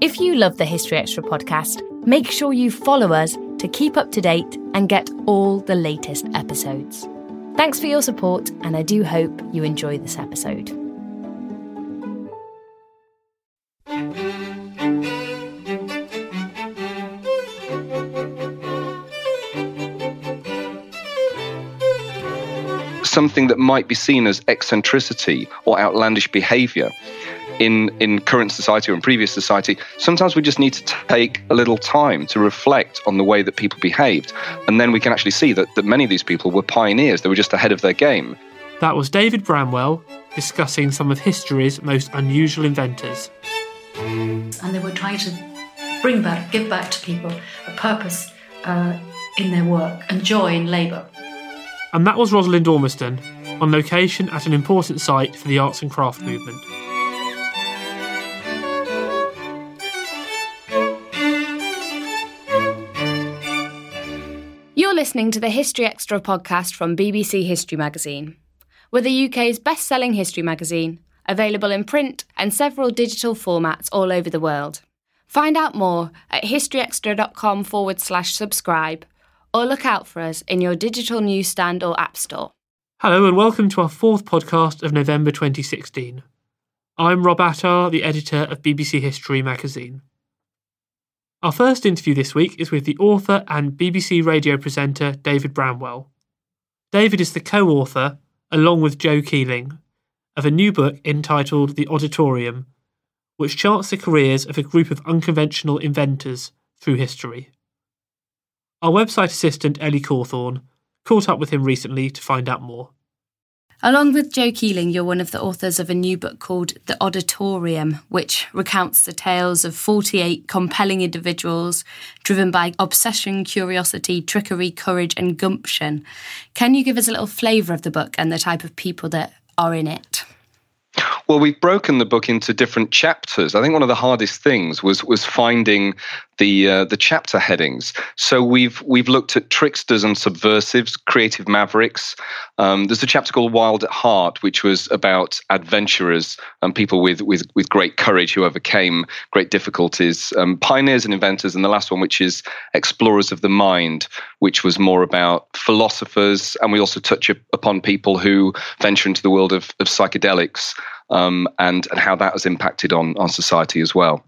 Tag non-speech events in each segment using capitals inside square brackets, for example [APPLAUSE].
If you love the History Extra podcast, make sure you follow us to keep up to date and get all the latest episodes. Thanks for your support, and I do hope you enjoy this episode. something that might be seen as eccentricity or outlandish behavior in, in current society or in previous society, sometimes we just need to take a little time to reflect on the way that people behaved. And then we can actually see that, that many of these people were pioneers, they were just ahead of their game. That was David Bramwell discussing some of history's most unusual inventors. And they were trying to bring back, give back to people a purpose uh, in their work and joy in labour. And that was Rosalind Ormiston, on location at an important site for the arts and craft movement. Listening to the History Extra podcast from BBC History Magazine. We're the UK's best selling history magazine, available in print and several digital formats all over the world. Find out more at historyextra.com forward slash subscribe or look out for us in your digital newsstand or app store. Hello, and welcome to our fourth podcast of November 2016. I'm Rob Attar, the editor of BBC History magazine. Our first interview this week is with the author and BBC radio presenter David Bramwell. David is the co author, along with Jo Keeling, of a new book entitled The Odditorium, which charts the careers of a group of unconventional inventors through history. Our website assistant, Ellie Cawthorne, caught up with him recently to find out more. Along with Jo Keeling, you're one of the authors of a new book called The Odditorium, which recounts the tales of 48 compelling individuals driven by obsession, curiosity, trickery, courage, and gumption. Can you give us a little flavour of the book and the type of people that are in it? Well, we've broken the book into different chapters. I think one of the hardest things was was finding the uh, the chapter headings. So we've we've looked at tricksters and subversives, creative mavericks. Um, there's a chapter called Wild at Heart, which was about adventurers and people with with with great courage who overcame great difficulties, um, pioneers and inventors. And the last one, which is explorers of the mind, which was more about philosophers. And we also touch upon people who venture into the world of, of psychedelics um, and, and how that has impacted on, on society as well.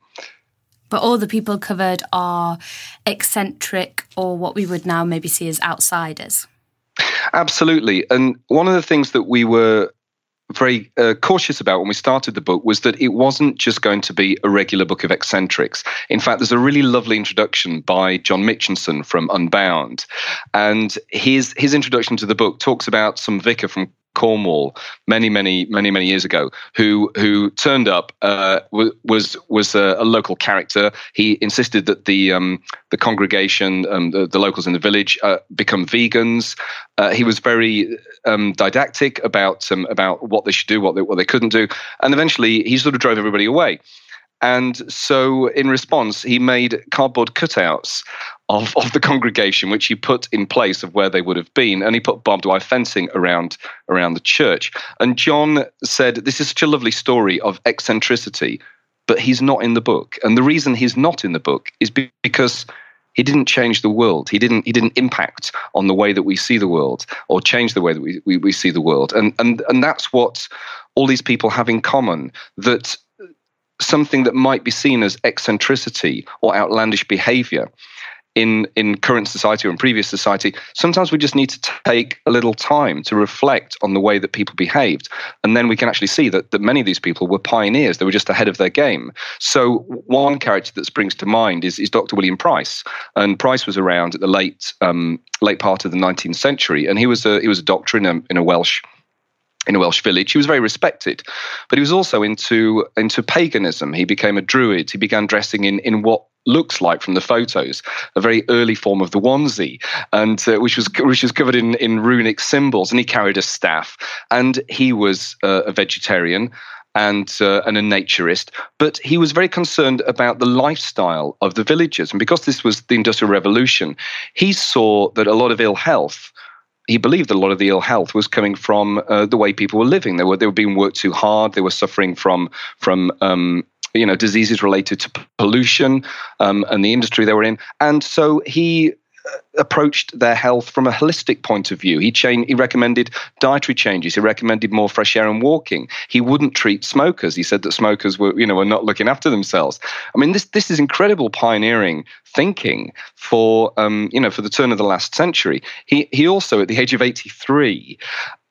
But all the people covered are eccentric or what we would now maybe see as outsiders. Absolutely. And one of the things that we were very uh, cautious about when we started the book was that it wasn't just going to be a regular book of eccentrics. In fact, there's a really lovely introduction by John Mitchinson from Unbound, and his his introduction to the book talks about some vicar from Cornwall many, many, many, many years ago, who who turned up uh, was was a, a, local character. He insisted that the um, the congregation, um, the, the, locals in the village, uh, become vegans. Uh, he was very um, didactic about um, about what they should do, what they what they couldn't do, and eventually he sort of drove everybody away. And so, in response, he made cardboard cutouts of, of the congregation, which he put in place of where they would have been. And he put barbed wire fencing around, around the church. And John said, This is such a lovely story of eccentricity, but he's not in the book. And the reason he's not in the book is because he didn't change the world. He didn't he didn't impact on the way that we see the world or change the way that we, we, we see the world. And and and that's what all these people have in common that something that might be seen as eccentricity or outlandish behavior in in current society or in previous society sometimes we just need to take a little time to reflect on the way that people behaved and then we can actually see that, that many of these people were pioneers they were just ahead of their game so one character that springs to mind is, is dr william price and price was around at the late um, late part of the 19th century and he was a he was a doctor in a, in a welsh in a Welsh village. He was very respected, but he was also into into paganism. He became a druid. He began dressing in in what looks like from the photos a very early form of the onesie and uh, which was which was covered in in runic symbols and he carried a staff and he was uh, a vegetarian and uh, and a naturist, but he was very concerned about the lifestyle of the villagers. And because this was the Industrial Revolution, he saw that a lot of ill health he believed that a lot of the ill health was coming from uh, the way people were living. They were they were being worked too hard. They were suffering from from um, you know, diseases related to pollution um, and the industry they were in. And so he approached their health from a holistic point of view. He changed, he recommended dietary changes. He recommended more fresh air and walking. He wouldn't treat smokers. He said that smokers were, you know, were not looking after themselves. I mean, this this is incredible pioneering thinking for, um, you know, for the turn of the last century. He he also, at the age of eighty three,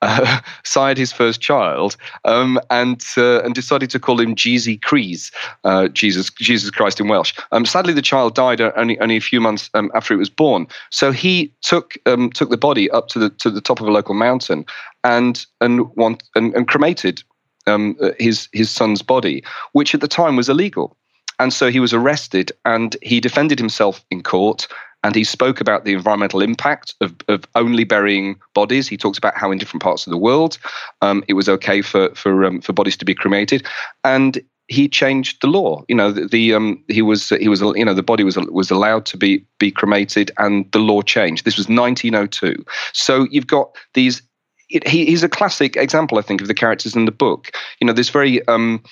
uh, [LAUGHS] sired his first child um, and uh, and decided to call him Iesu Grist, uh, Jesus Jesus Christ in Welsh. Um, sadly, the child died only only a few months um, after it was born. So he took um, took the body up to the to the top of a local mountain and and want and, and cremated um, uh, his his son's body, which at the time was illegal. And so he was arrested and he defended himself in court and he spoke about the environmental impact of, of only burying bodies. He talks about how in different parts of the world um, it was okay for for um, for bodies to be cremated, and he changed the law. You know, the, the um, he was he was you know the body was was allowed to be be cremated, and the law changed. This was 1902. So you've got these. It, he, he's a classic example, I think, of the characters in the book. You know, this very um,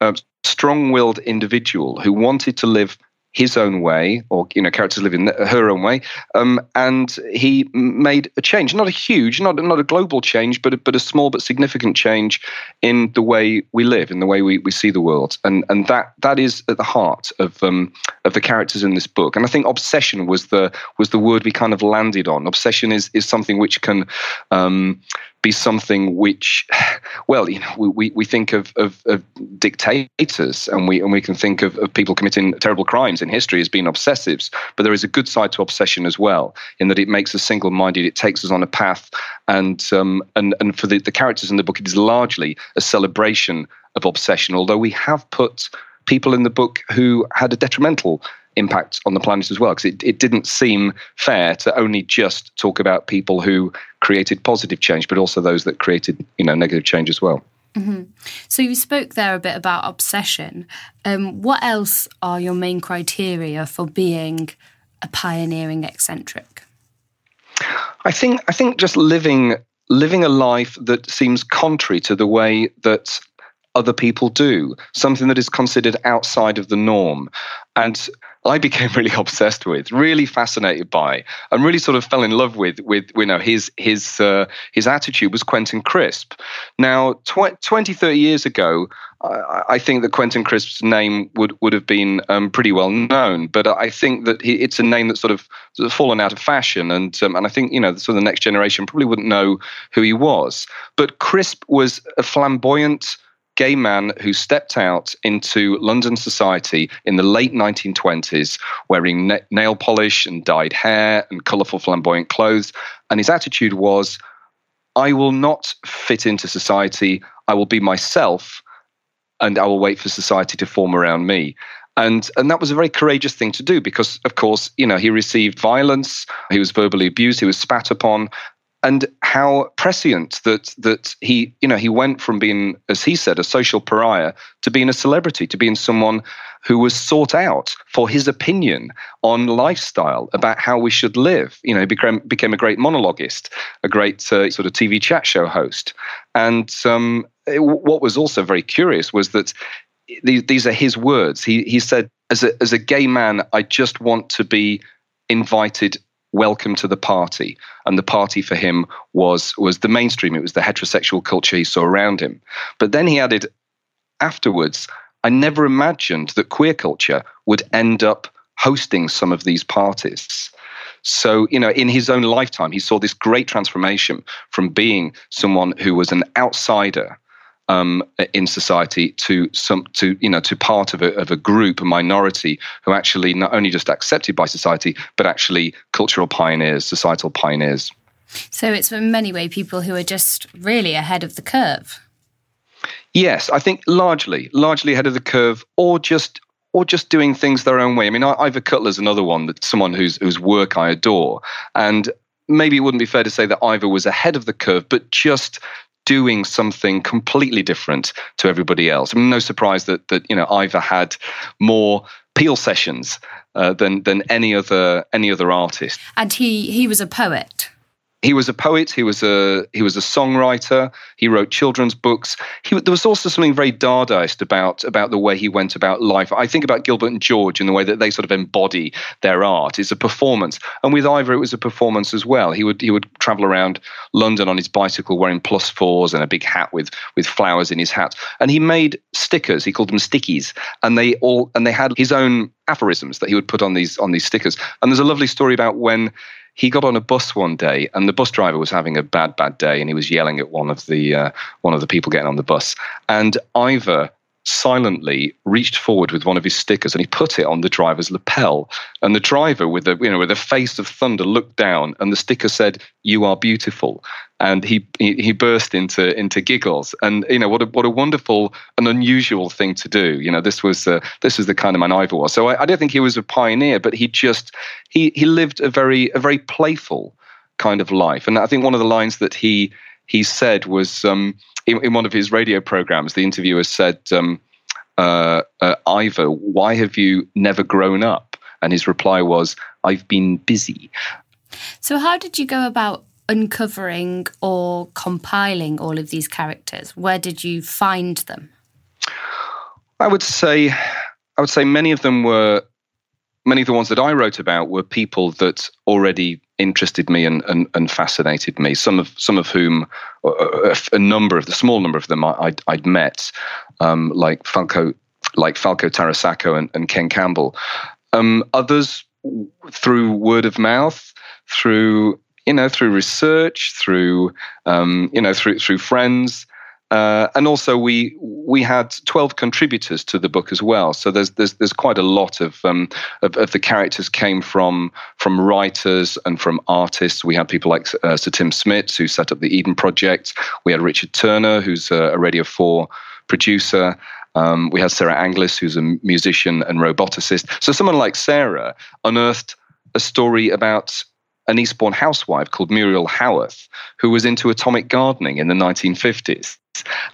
uh, strong-willed individual who wanted to live his own way, or you know, characters live in her own way, um, and he made a change, not a huge, not not a global change, but a, but a small but significant change in the way we live, in the way we, we see the world, and and that that is at the heart of um, of the characters in this book. And I think obsession was the was the word we kind of landed on. Obsession is is something which can um, be something which, [SIGHS] well, you know, we, we think of, of, of dictators and we and we can think of, of people committing terrible crimes in history as being obsessives, but there is a good side to obsession as well, in that it makes us single-minded, it takes us on a path, and um, and and for the, the characters in the book, it is largely a celebration of obsession. Although we have put people in the book who had a detrimental impact on the planet as well, because it, it didn't seem fair to only just talk about people who created positive change, but also those that created you know negative change as well. Mm-hmm. So you spoke there a bit about obsession. Um, what else are your main criteria for being a pioneering eccentric? I think I think just living living a life that seems contrary to the way that other people do, something that is considered outside of the norm. And I became really obsessed with, really fascinated by, and really sort of fell in love with, with you know, his his uh, his attitude was Quentin Crisp. Now, tw- 20, 30 years ago, I, I, think that Quentin Crisp's name would would have been um, pretty well known, but I think that he, it's a name that's sort of, sort of fallen out of fashion, and um, and I think you know, sort of the next generation probably wouldn't know who he was. But Crisp was a flamboyant gay man who stepped out into London society in the late 1920s wearing na- nail polish and dyed hair and colourful flamboyant clothes. And his attitude was, I will not fit into society. I will be myself and I will wait for society to form around me. And, and that was a very courageous thing to do because, of course, you know, he received violence, he was verbally abused, he was spat upon, and how prescient that that he you know he went from being as he said a social pariah to being a celebrity to being someone who was sought out for his opinion on lifestyle about how we should live. You know he became became a great monologuist a great uh, sort of TV chat show host. And um, it, what was also very curious was that these, these are his words. He he said as a as a gay man I just want to be invited welcome to the party. And the party for him was was the mainstream. It was the heterosexual culture he saw around him. But then he added afterwards i never imagined that queer culture would end up hosting some of these parties. So, you know, in his own lifetime, he saw this great transformation from being someone who was an outsider um, in society to some to you know to part of a, of a group, a minority who actually not only just accepted by society, but actually cultural pioneers, societal pioneers. So it's in many ways people who are just really ahead of the curve. Yes, I think largely, largely ahead of the curve, or just or just doing things their own way. I mean, Ivor Cutler's another one that someone whose whose work I adore, and maybe it wouldn't be fair to say that Ivor was ahead of the curve, but just doing something completely different to everybody else. I mean, no surprise that that you know Ivor had more Peel sessions uh, than than any other any other artist. And he he was a poet. He was a poet. He was a he was a songwriter. He wrote children's books. He, there was also something very Dadaist about about the way he went about life. I think about Gilbert and George in the way that they sort of embody their art. It's a performance, and with Ivor, it was a performance as well. He would he would travel around London on his bicycle wearing plus fours and a big hat with with flowers in his hat, and he made stickers. He called them stickies, and they all and they had his own aphorisms that he would put on these on these stickers. And there's a lovely story about when he got on a bus one day and the bus driver was having a bad bad day and he was yelling at one of the uh, one of the people getting on the bus. And Ivor silently reached forward with one of his stickers and he put it on the driver's lapel. And the driver with a you know with a face of thunder looked down and the sticker said you are beautiful and he he, he burst into into giggles and you know what a what a wonderful and unusual thing to do you know this was uh, this was the kind of man Ivor was so I, I don't think he was a pioneer but he just he he lived a very a very playful kind of life and I think one of the lines that he he said was um, in, in, one of his radio programs, the interviewer said, um, uh, uh, Ivor, why have you never grown up? And his reply was, I've been busy. So, how did you go about uncovering or compiling all of these characters? Where did you find them? I would say, I would say many of them were, many of the ones that I wrote about were people that already interested me and, and, and fascinated me. Some of some of whom, a, a number of the small number of them, I, would I'd met, um, like Falco, like Falco Tarasacco and, and Ken Campbell. Um, others through word of mouth, through you know through research, through um, you know through through friends. Uh, and also, we we had twelve contributors to the book as well. So there's there's there's quite a lot of um, of, of, the characters came from from writers and from artists. We had people like uh, Sir Tim Smits who set up the Eden Project. We had Richard Turner, who's a, a Radio Four producer. Um, we had Sarah Angliss, who's a musician and roboticist. So someone like Sarah unearthed a story about an Eastbourne housewife called Muriel Howorth, who was into atomic gardening in the 1950s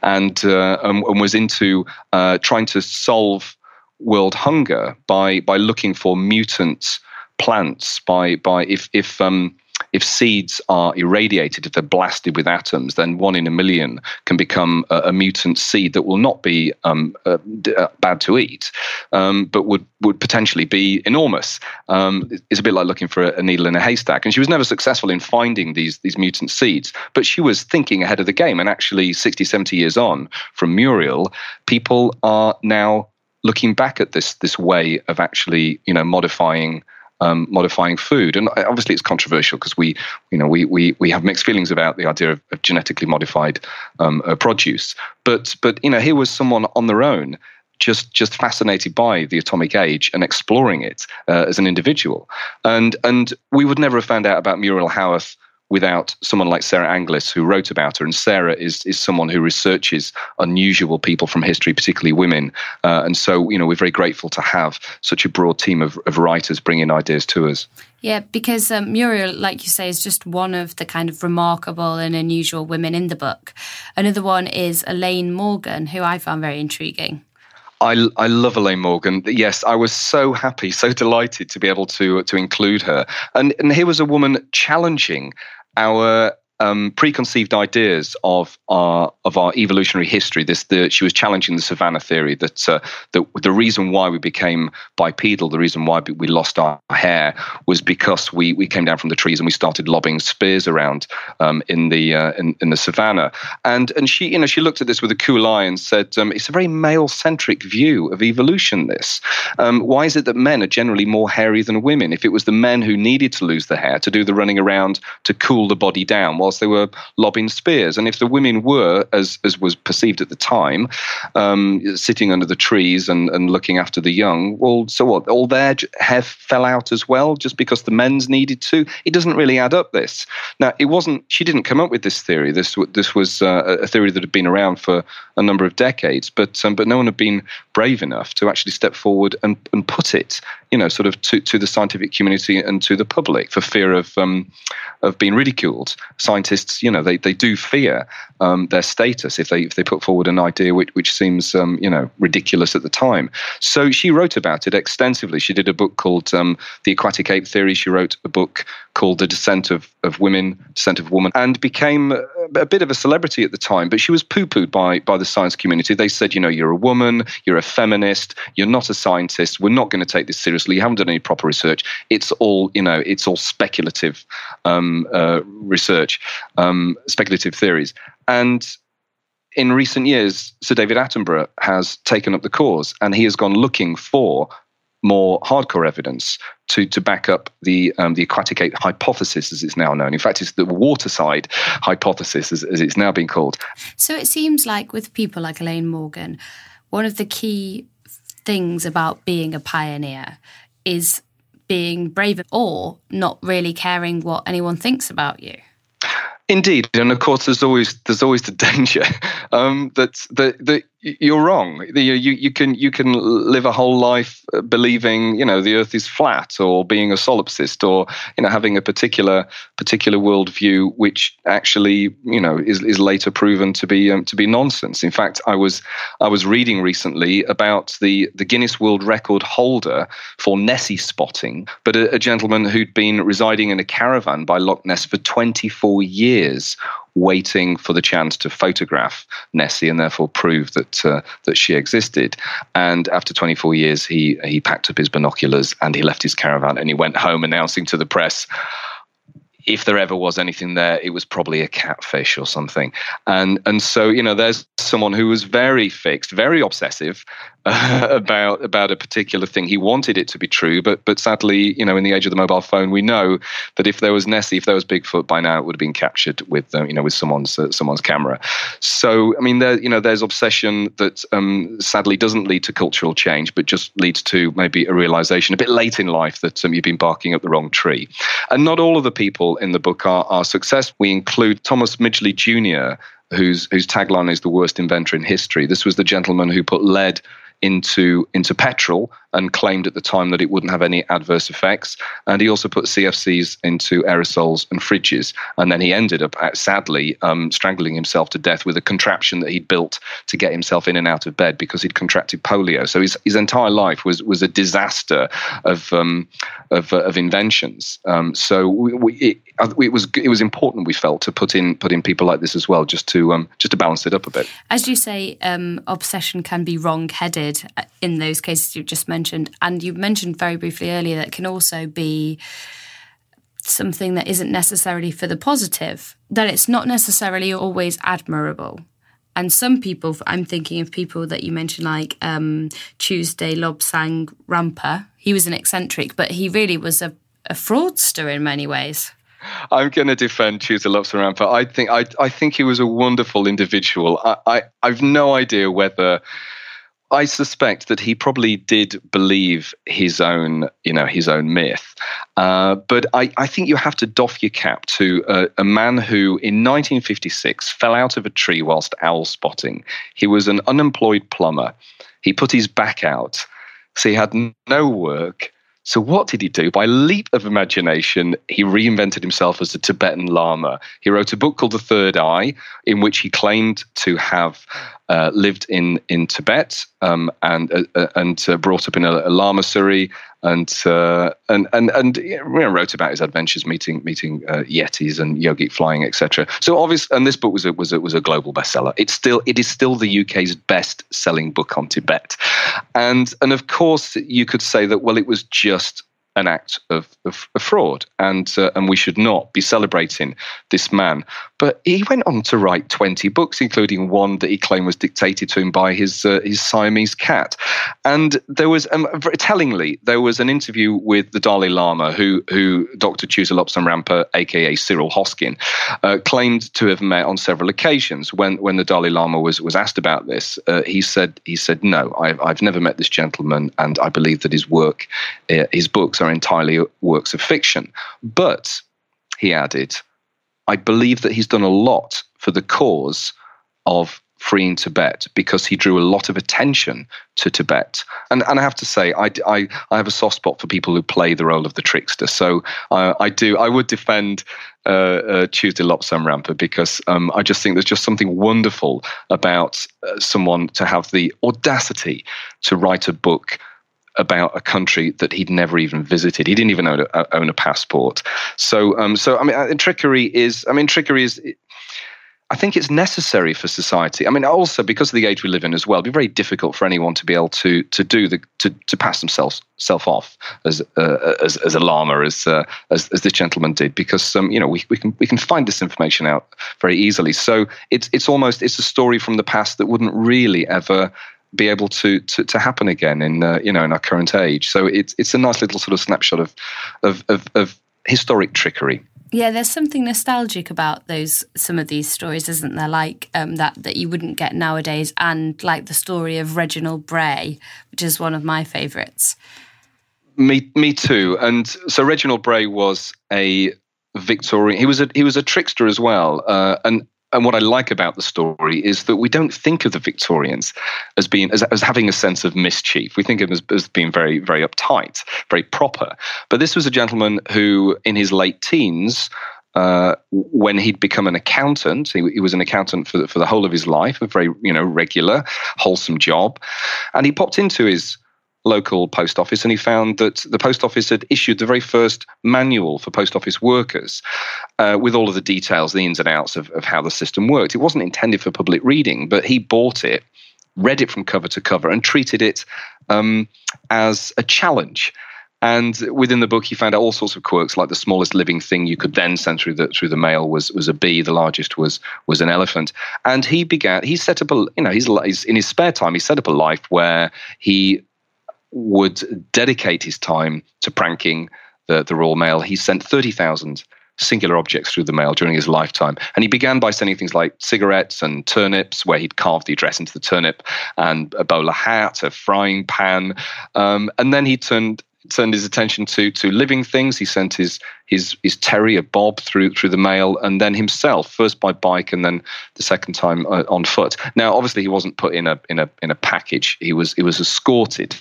and, uh, and, and, was into uh, trying to solve world hunger by, by looking for mutant plants, by, by if, if um, if seeds are irradiated, if they're blasted with atoms, then one in a million can become a, a mutant seed that will not be um, uh, uh, bad to eat, um, but would would potentially be enormous. Um, it's a bit like looking for a, a, needle in a haystack. And she was never successful in finding these these mutant seeds, but she was thinking ahead of the game. And actually, 60, 70 years on from Muriel, people are now looking back at this this way of actually you know modifying um, modifying food. And obviously, it's controversial because we, you know, we, we, we have mixed feelings about the idea of, of genetically modified um, uh, produce. But but you know, here was someone on their own. Just, just fascinated by the atomic age and exploring it uh, as an individual, and and we would never have found out about Muriel Howorth without someone like Sarah Angliss who wrote about her. And Sarah is is someone who researches unusual people from history, particularly women. Uh, and so, you know, we're very grateful to have such a broad team of, of writers bringing ideas to us. Yeah, because um, Muriel, like you say, is just one of the kind of remarkable and unusual women in the book. Another one is Elaine Morgan, who I found very intriguing. I, I love Elaine Morgan. Yes, I was so happy, so [LAUGHS] delighted to be able to to include her. And and here was a woman challenging our um, preconceived ideas of our of our evolutionary history. This the, she was challenging the savannah theory that uh, the the reason why we became bipedal, the reason why we lost our hair, was because we we came down from the trees and we started lobbing spears around um, in the uh, in, in the savannah. And and she you know she looked at this with a cool eye and said um, it's a very male centric view of evolution. This um, why is it that men are generally more hairy than women? If it was the men who needed to lose the hair to do the running around to cool the body down, well whilst they were lobbing spears. And if the women were, as, as was perceived at the time, um, sitting under the trees and, and looking after the young, well, so what? All their hair fell out as well just because the men's needed to? It doesn't really add up, this. Now, it wasn't, she didn't come up with this theory. This, this was uh, a theory that had been around for a number of decades, but, um, but no one had been brave enough to actually step forward and, and put it, you know, sort of to, to the scientific community and to the public for fear of, um, of being ridiculed. Scientists, you know, they, they do fear um, their status if they if they put forward an idea which, which seems um, you know ridiculous at the time. So she wrote about it extensively. She did a book called um, The Aquatic Ape Theory. She wrote a book called The Descent of of women, descent of woman, and became a, a bit of a celebrity at the time. But she was poo pooed by, by the science community. They said, you know, you're a woman, you're a feminist, you're not a scientist, we're not going to take this seriously, you haven't done any proper research. It's all, you know, it's all speculative um, uh, research, um, speculative theories. And in recent years, Sir David Attenborough has taken up the cause and he has gone looking for more hardcore evidence to, to back up the um, the aquatic ape hypothesis, as it's now known. In fact, it's the waterside hypothesis, as, as it's now being called. So it seems like with people like Elaine Morgan, one of the key things about being a pioneer is being brave or not really caring what anyone thinks about you. Indeed, and of course, there's always there's always the [LAUGHS] danger um, that that that you're wrong. You, you can you can live a whole life uh, believing you know the Earth is flat, or being a solipsist, or you know having a particular particular worldview which actually you know is, is later proven to be um, to be nonsense. In fact, I was I was reading recently about the the Guinness World Record holder for Nessie spotting, but a, a gentleman who'd been residing in a caravan by Loch Ness for 24 years years waiting for the chance to photograph Nessie and therefore prove that uh, that she existed. And after 24 years, he he packed up his binoculars and he left his caravan and he went home announcing to the press. If there ever was anything there, it was probably a catfish or something. And and so you know, there's someone who was very fixed, very obsessive, uh, [LAUGHS] about about a particular thing. He wanted it to be true, but but sadly, you know, in the age of the mobile phone, we know that if there was Nessie, if there was Bigfoot, by now it would have been captured with you know with someone's uh, someone's camera. So I mean, there you know, there's obsession that um, sadly doesn't lead to cultural change, but just leads to maybe a realization a bit late in life that um, you've been barking up the wrong tree. And not all of the people in the book are are successful. We include Thomas Midgley Jr whose whose tagline is the worst inventor in history. This was the gentleman who put lead into into petrol and claimed at the time that it wouldn't have any adverse effects. And he also put CFCs into aerosols and fridges. And then he ended up, uh, sadly, um, strangling himself to death with a contraption that he'd built to get himself in and out of bed because he'd contracted polio. So his, his entire life was was a disaster of um, of, uh, of, inventions. Um, so we, we, it, uh, it, was it was important we felt to put in put in people like this as well, just to um, just to balance it up a bit. As you say, um, obsession can be wrong headed in those cases you've just mentioned mentioned, and you mentioned very briefly earlier that can also be something that isn't necessarily for the positive, that it's not necessarily always admirable. And some people, I'm thinking of people that you mentioned, like um, Tuesday Lobsang Rampa. He was an eccentric, but he really was a, a fraudster in many ways. I'm going to defend Tuesday Lobsang Rampa. I think I, I think he was a wonderful individual. I, I I've no idea whether I suspect that he probably did believe his own, you know, his own myth. Uh, but I, I, think you have to doff your cap to a, a, man who, in 1956, fell out of a tree whilst owl spotting. He was an unemployed plumber. He put his back out, so he had no work. So, what did he do? By leap of imagination, he reinvented himself as a Tibetan Lama. He wrote a book called The Third Eye, in which he claimed to have uh, lived in in Tibet um, and uh, uh and uh, brought up in a, a lamasery and uh, and and and you know, wrote about his adventures meeting meeting uh, yetis and yogic flying etc. So obviously, and this book was a, was a, was a global bestseller. It's still it is still the UK's best selling book on Tibet, and and of course you could say that well it was just an act of, of, of fraud, and uh, and we should not be celebrating this man. But he went on to write twenty books, including one that he claimed was dictated to him by his uh, his Siamese cat. And there was, um, tellingly, there was an interview with the Dalai Lama, who who Dr. Tuesday Lobsang Rampa, aka Cyril Hoskin, uh, claimed to have met on several occasions. When when the Dalai Lama was was asked about this, uh, he said he said no, I've I've never met this gentleman, and I believe that his work, uh, his books are entirely works of fiction. But, he added, I believe that he's done a lot for the cause of freeing Tibet because he drew a lot of attention to Tibet. And, and I have to say, I, I, I have a soft spot for people who play the role of the trickster. So uh, I do, I would defend uh, uh, Tuesday Lobsang Rampa because um, I just think there's just something wonderful about uh, someone to have the audacity to write a book about a country that he'd never even visited. He didn't even own a, own a passport. So, um, so I mean, trickery is. I mean, trickery is. I think it's necessary for society. I mean, also because of the age we live in as well, it'd be very difficult for anyone to be able to to do the to, to pass themselves self off as uh, as, as a lama as, uh, as as this gentleman did, because um, you know we, we can we can find this information out very easily. So it's it's almost it's a story from the past that wouldn't really ever be able to to, to happen again in uh, you know in our current age. So it's it's a nice little sort of snapshot of of, of, of historic trickery. Yeah, there's something nostalgic about those some of these stories, isn't there? Like um, that that you wouldn't get nowadays, and like the story of Reginald Bray, which is one of my favourites. Me, me too. And so Reginald Bray was a Victorian. He was a he was a trickster as well, uh, and and what I like about the story is that we don't think of the Victorians as being as, as having a sense of mischief. We think of them as, as, being very, very uptight, very proper. But this was a gentleman who, in his late teens, uh, when he'd become an accountant, he, he, was an accountant for the, for the whole of his life, a very you know regular, wholesome job, and he popped into his local post office and he found that the post office had issued the very first manual for post office workers uh, with all of the details, the ins and outs of, of how the system worked. It wasn't intended for public reading, but he bought it, read it from cover to cover, and treated it um, as a challenge. And within the book, he found out all sorts of quirks, like the smallest living thing you could then send through the through the mail was was a bee. The largest was was an elephant. And he began. He set up a you know he's, he's in his spare time. He set up a life where he would dedicate his time to pranking the, the Royal Mail. He sent 30,000 singular objects through the mail during his lifetime. And he began by sending things like cigarettes and turnips, where he'd carved the address into the turnip, and a bowler hat, a frying pan. Um, and then he turned turned his attention to to living things. He sent his his his terrier Bob through through the mail, and then himself first by bike, and then the second time uh, on foot. Now, obviously, he wasn't put in a in a in a package. He was he was escorted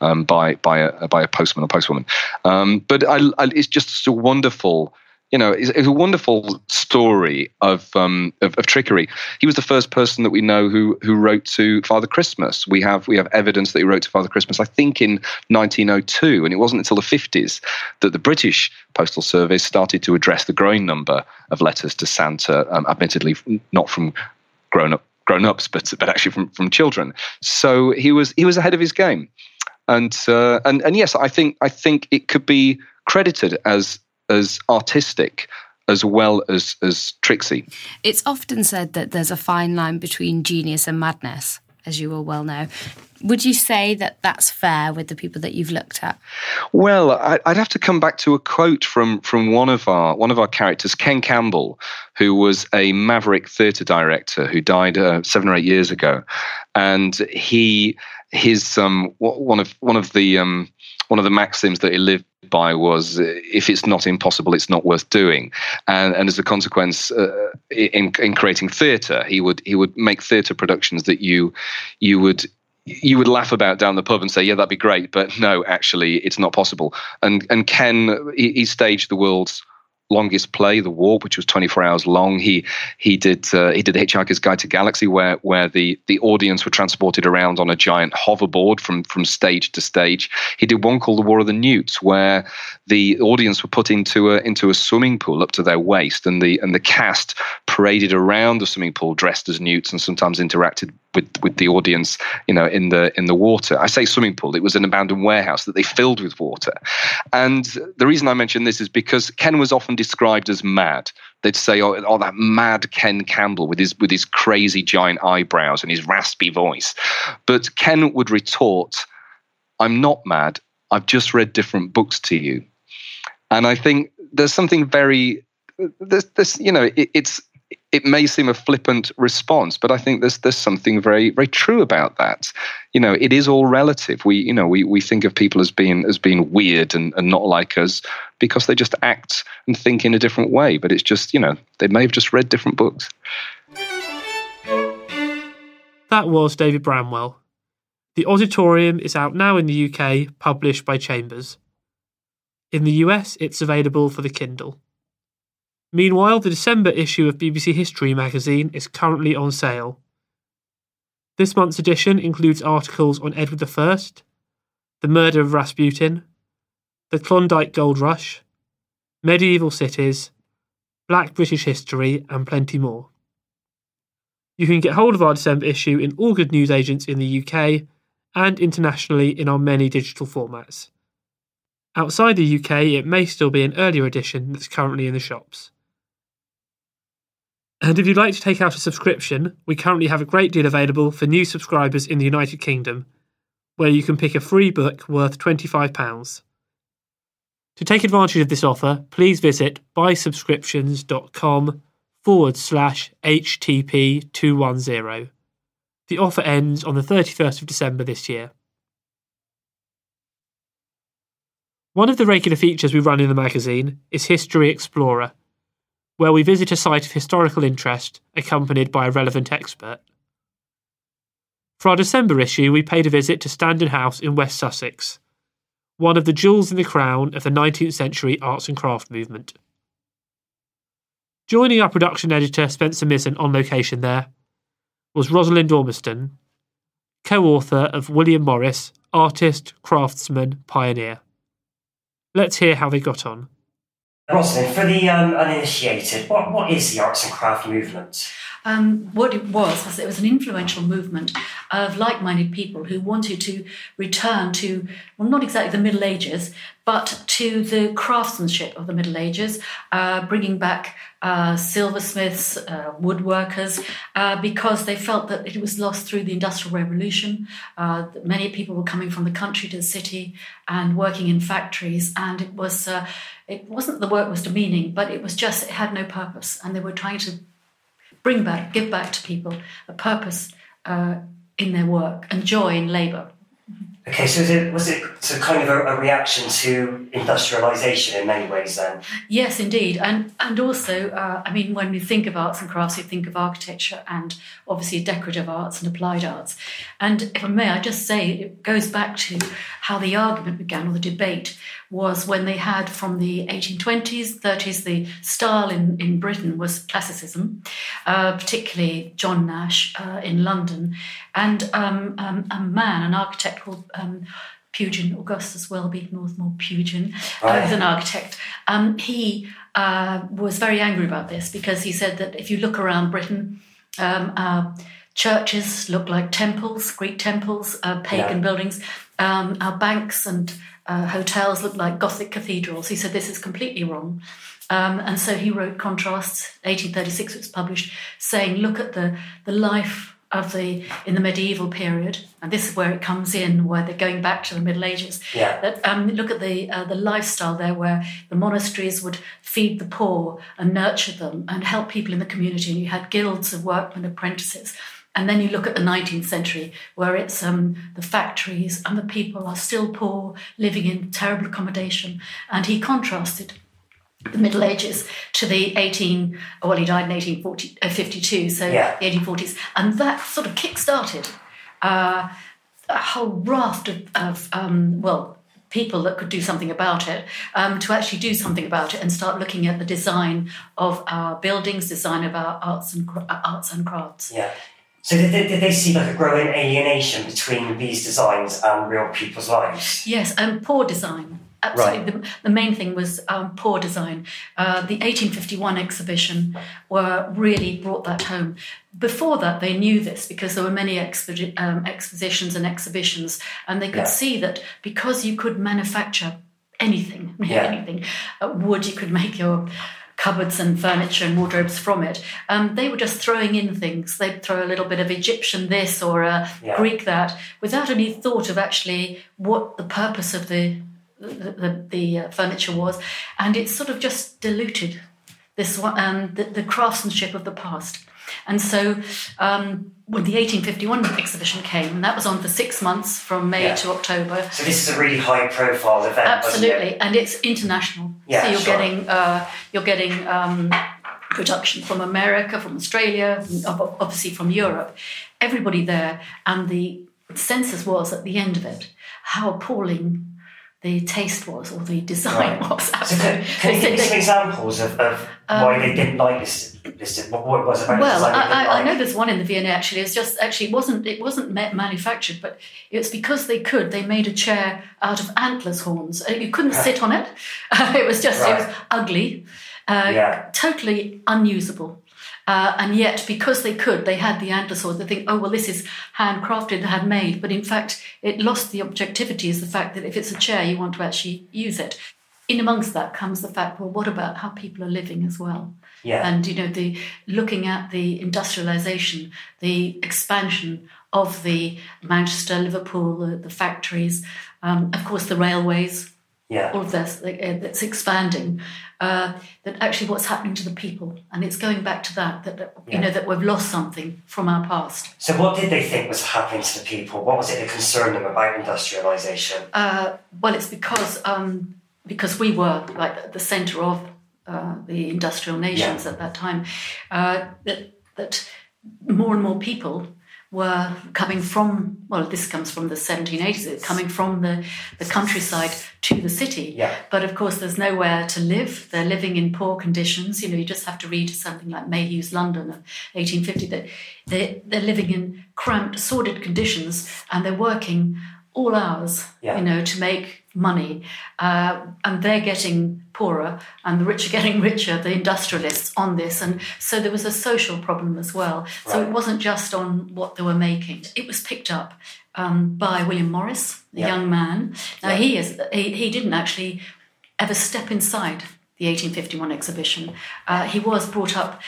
um, by by a by a postman or postwoman. Um, but I, I, it's just a wonderful you know, it's, it's a wonderful story of, um, of, of trickery. He was the first person that we know who who wrote to Father Christmas. We have we have evidence that he wrote to Father Christmas. I think in 1902, and it wasn't until the 50s that the British Postal Service started to address the growing number of letters to Santa. Um, admittedly, not from grown up grown ups, but but actually from from children. So he was he was ahead of his game, and uh, and and yes, I think I think it could be credited as as artistic as well as as tricksy. It's often said that there's a fine line between genius and madness, as you all well know. Would you say that that's fair with the people that you've looked at? Well, I'd have to come back to a quote from from one of our one of our characters, Ken Campbell, who was a maverick theatre director who died uh, seven or eight years ago, and he his um one of one of the um one of the maxims that he lived by was if it's not impossible, it's not worth doing. And, and as a consequence, uh, in, in creating theatre, he would he would make theatre productions that you you would you would laugh about down the pub and say, "Yeah, that'd be great," but no, actually, it's not possible. And and Ken he, he staged the world's longest play, The Warp, which was 24 hours long. He he did uh, he did Hitchhiker's Guide to Galaxy, where where the the audience were transported around on a giant hoverboard from from stage to stage. He did one called The War of the Newts, where the audience were put into a into a swimming pool up to their waist, and the and the cast paraded around the swimming pool dressed as newts, and sometimes interacted with with the audience, you know, in the in the water. I say swimming pool; it was an abandoned warehouse that they filled with water. And the reason I mention this is because Ken was often described as mad. They'd say, "Oh, oh that mad Ken Campbell with his with his crazy giant eyebrows and his raspy voice," but Ken would retort, "I'm not mad. I've just read different books to you." And I think there's something very there's this you know it, it's it may seem a flippant response, but I think there's there's something very very true about that. You know, it is all relative. We you know we, we think of people as being as being weird and, and not like us because they just act and think in a different way. But it's just you know they may have just read different books. That was David Bramwell. The Odditorium is out now in the UK, published by Chambers. In the US, it's available for the Kindle. Meanwhile, the December issue of BBC History magazine is currently on sale. This month's edition includes articles on Edward I, The Murder of Rasputin, The Klondike Gold Rush, Medieval Cities, Black British History, and plenty more. You can get hold of our December issue in all good newsagents in the UK and internationally in our many digital formats. Outside the UK, it may still be an earlier edition that's currently in the shops. And if you'd like to take out a subscription, we currently have a great deal available for new subscribers in the United Kingdom, where you can pick a free book worth £25. To take advantage of this offer, please visit buysubscriptions.com forward slash HTP210. The offer ends on the 31st of December this year. One of the regular features we run in the magazine is History Explorer, where we visit a site of historical interest accompanied by a relevant expert. For our December issue, we paid a visit to Standen House in West Sussex, one of the jewels in the crown of the 19th century arts and craft movement. Joining our production editor Spencer Mizen on location there was Rosalind Ormiston, co author of William Morris, Artist, Craftsman, Pioneer. Let's hear how they got on. Rosalind, for the um, uninitiated, what, what is the arts and craft movement? Um, what it was was it was an influential movement of like-minded people who wanted to return to well not exactly the Middle Ages but to the craftsmanship of the Middle Ages, uh, bringing back uh, silversmiths, uh, woodworkers, uh, because they felt that it was lost through the Industrial Revolution. Uh, many people were coming from the country to the city and working in factories, and it was uh, it wasn't the work was demeaning, but it was just it had no purpose, and they were trying to bring back, give back to people a purpose uh, in their work and joy in labour. Okay, so was it, was it so kind of a, a, reaction to industrialization in many ways then? Yes, indeed, and and also, uh, I mean, when we think of arts and crafts, we think of architecture and obviously decorative arts and applied arts. And if I may, I just say it goes back to how the argument began or the debate was when they had from the 1820s, 30s, the style in, in Britain was classicism, uh, particularly John Nash uh, in London, and um, um, a man, an architect called um, Pugin, Augustus Welby Northmore Pugin, uh, who's an architect. Um, he uh, was very angry about this because he said that if you look around Britain, um, churches look like temples, Greek temples, uh, pagan yeah. buildings. Um, our banks and uh, hotels looked like Gothic cathedrals. He said this is completely wrong. Um, and so he wrote Contrasts, 1836 it was published, saying, look at the, the life of the in the medieval period, and this is where it comes in, where they're going back to the Middle Ages. Yeah. That um, look at the uh, the lifestyle there, where the monasteries would feed the poor and nurture them and help people in the community, and you had guilds of workmen apprentices and then you look at the 19th century, where it's um, the factories and the people are still poor, living in terrible accommodation. And he contrasted the Middle Ages to the 18, well, he died in 1852, uh, so yeah. the 1840s. And that sort of kick started uh, a whole raft of, of um, well, people that could do something about it um, to actually do something about it and start looking at the design of our buildings, design of our arts and arts and crafts. Yeah, so did they, did they see like a growing alienation between these designs and real people's lives? Yes, and poor design. Absolutely. Right. The, the, main thing was um, poor design. Uh, the 1851 exhibition were really brought that home. Before that, they knew this because there were many expo- um, expositions and exhibitions, and they could yeah. see that because you could manufacture anything, [LAUGHS] yeah. anything, uh, wood, you could make your cupboards and furniture and wardrobes from it. Um, they were just throwing in things. They'd throw a little bit of Egyptian this or a yeah. Greek that, without any thought of actually what the purpose of the the, the, the uh, furniture was, and it sort of just diluted this one, um, the, the craftsmanship of the past. And so um, when the 1851 exhibition came, and that was on for six months from May yeah. to October. So this is a really high profile event. Absolutely, it? and it's international. Yeah, so you're sure. getting uh, you're getting um, production from America, from Australia, obviously from Europe. Everybody there, and the census was at the end of it how appalling the taste was or the design Right. [LAUGHS] was. So can, can you give me some examples of, of why they didn't like this? what, what was it about well, I, I, I know there's one in the V&A actually. It's just actually it wasn't it wasn't manufactured, but it's because they could. They made a chair out of antlers horns. Uh, You couldn't sit on it. [LAUGHS] it was just it was ugly, uh, Yeah. totally unusable. Uh, and yet, because they could, they had the antler. They think, oh well, this is handcrafted, handmade. But in fact, it lost the objectivity. Is the fact that if it's a chair, you want to actually use it. In amongst that comes the fact, well, what about how people are living as well? Yeah. and you know the looking at the industrialization the expansion of the manchester liverpool the, the factories um, of course the railways yeah. all of this uh, that's expanding uh, that actually what's happening to the people and it's going back to that that, that you know that we've lost something from our past So what did they think was happening to the people? What was it that concerned them about industrialisation? Uh, well, it's because um, because we were like the centre of uh, the industrial nations at that time. Uh, that that more and more people were coming from. Well, this comes from the 1780s. Coming from the the countryside to the city. Yeah. But of course, there's nowhere to live. They're living in poor conditions. You know, you just have to read something like Mayhew's London of 1850 that they they're living in cramped, sordid conditions, and they're working all hours. Yeah. You know, to make money, uh, and they're getting poorer, and the rich are [LAUGHS] getting richer. The industrialists on this, and so there was a social problem as well. So it wasn't just on what they were making. It was picked up um, by William Morris, a Yeah. young man. Now Yeah. he is he, he didn't actually ever step inside the 1851 exhibition. Uh, he was brought up,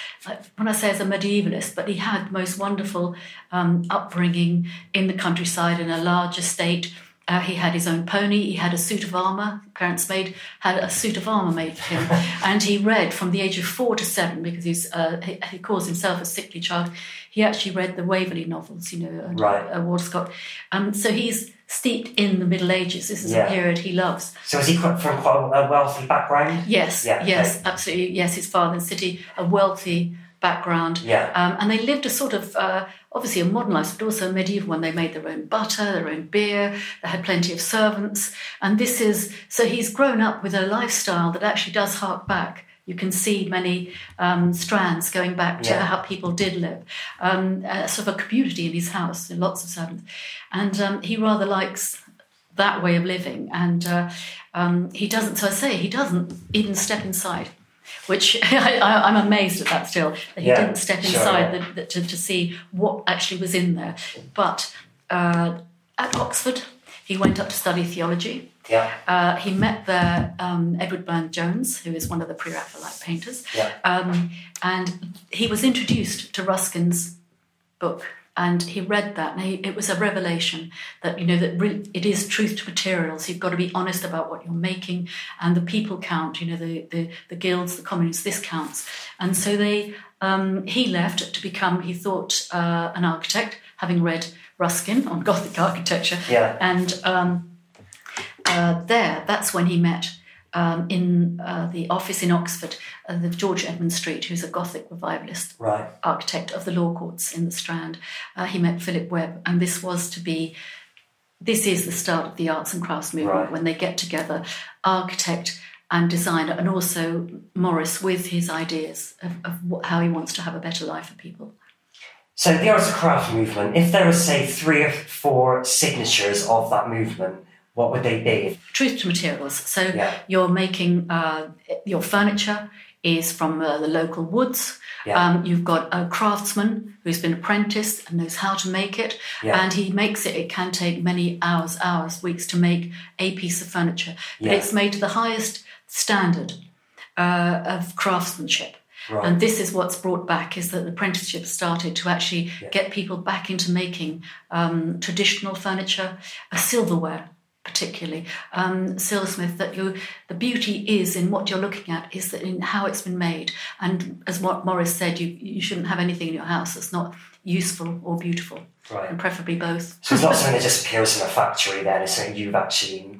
when I say as a medievalist, but he had the most wonderful um, upbringing in the countryside in a large estate. Uh, he had his own pony. He had a suit of armor. Parents made had a suit of armor made for him, [LAUGHS] and he read from the age of four to seven because he's uh, he, he calls himself a sickly child. He actually read the Waverley novels, you know, and, Right. uh, Walter Scott. Um, so he's steeped in the Middle Ages. This is Yeah. a period he loves. So is he from quite a wealthy background? Yes, Yeah, yes, absolutely. Yes, his father in city, a wealthy background. Yeah. Um, and they lived a sort of, uh, obviously a modern life, but also a medieval one. They made their own butter, their own beer, they had plenty of servants. And this is, so he's grown up with a lifestyle that actually does hark back. You can see many um, strands going back to Yeah. how people did live. Um, uh, sort of a community in his house, lots of servants. And um, he rather likes that way of living. And uh, um, he doesn't, so I say, he doesn't even step inside, which [LAUGHS] I, I, I'm amazed at that still, that he Yeah, didn't step inside yeah. the, the, to, to see what actually was in there. But uh, at Oxford, he went up to study theology. Yeah. Uh, he met there um, Edward Burne Jones, who is one of the Pre-Raphaelite painters, Yeah. um, and he was introduced to Ruskin's book, and he read that, and he, it was a revelation that you know that re- it is truth to materials. You've got to be honest about what you're making, and the people count. You know the the, the guilds, the communists. This counts, and so they um, he left to become. He thought uh, an architect, having read Ruskin on [LAUGHS] Gothic architecture, Yeah. and. Um, uh, there, that's when he met um, in uh, the office in Oxford, uh, the George Edmund Street, who's a Gothic revivalist Right. architect of the law courts in the Strand. Uh, he met Philip Webb, and this was to be. This is the start of the arts and crafts movement Right. when they get together, architect and designer, and also Morris with his ideas of, of what, how he wants to have a better life for people. So the arts and craft movement, if there are say three or four signatures of that movement, what would they be? truth to materials. So Yeah. you're making uh, your furniture is from uh, the local woods. Yeah. Um, you've got a craftsman who's been apprenticed and knows how to make it, Yeah. and he makes it. It can take many hours, hours, weeks to make a piece of furniture, but it's made to the highest standard uh, of craftsmanship. Right. And this is what's brought back is that the apprenticeship started to actually get people back into making um, traditional furniture, silverware particularly um, silversmith. That you, the beauty is in what you're looking at is that in how it's been made. And as what Morris said, you you shouldn't have anything in your house that's not useful or beautiful, Right. and preferably both. So it's not something that just appears in a factory then, it's something you've actually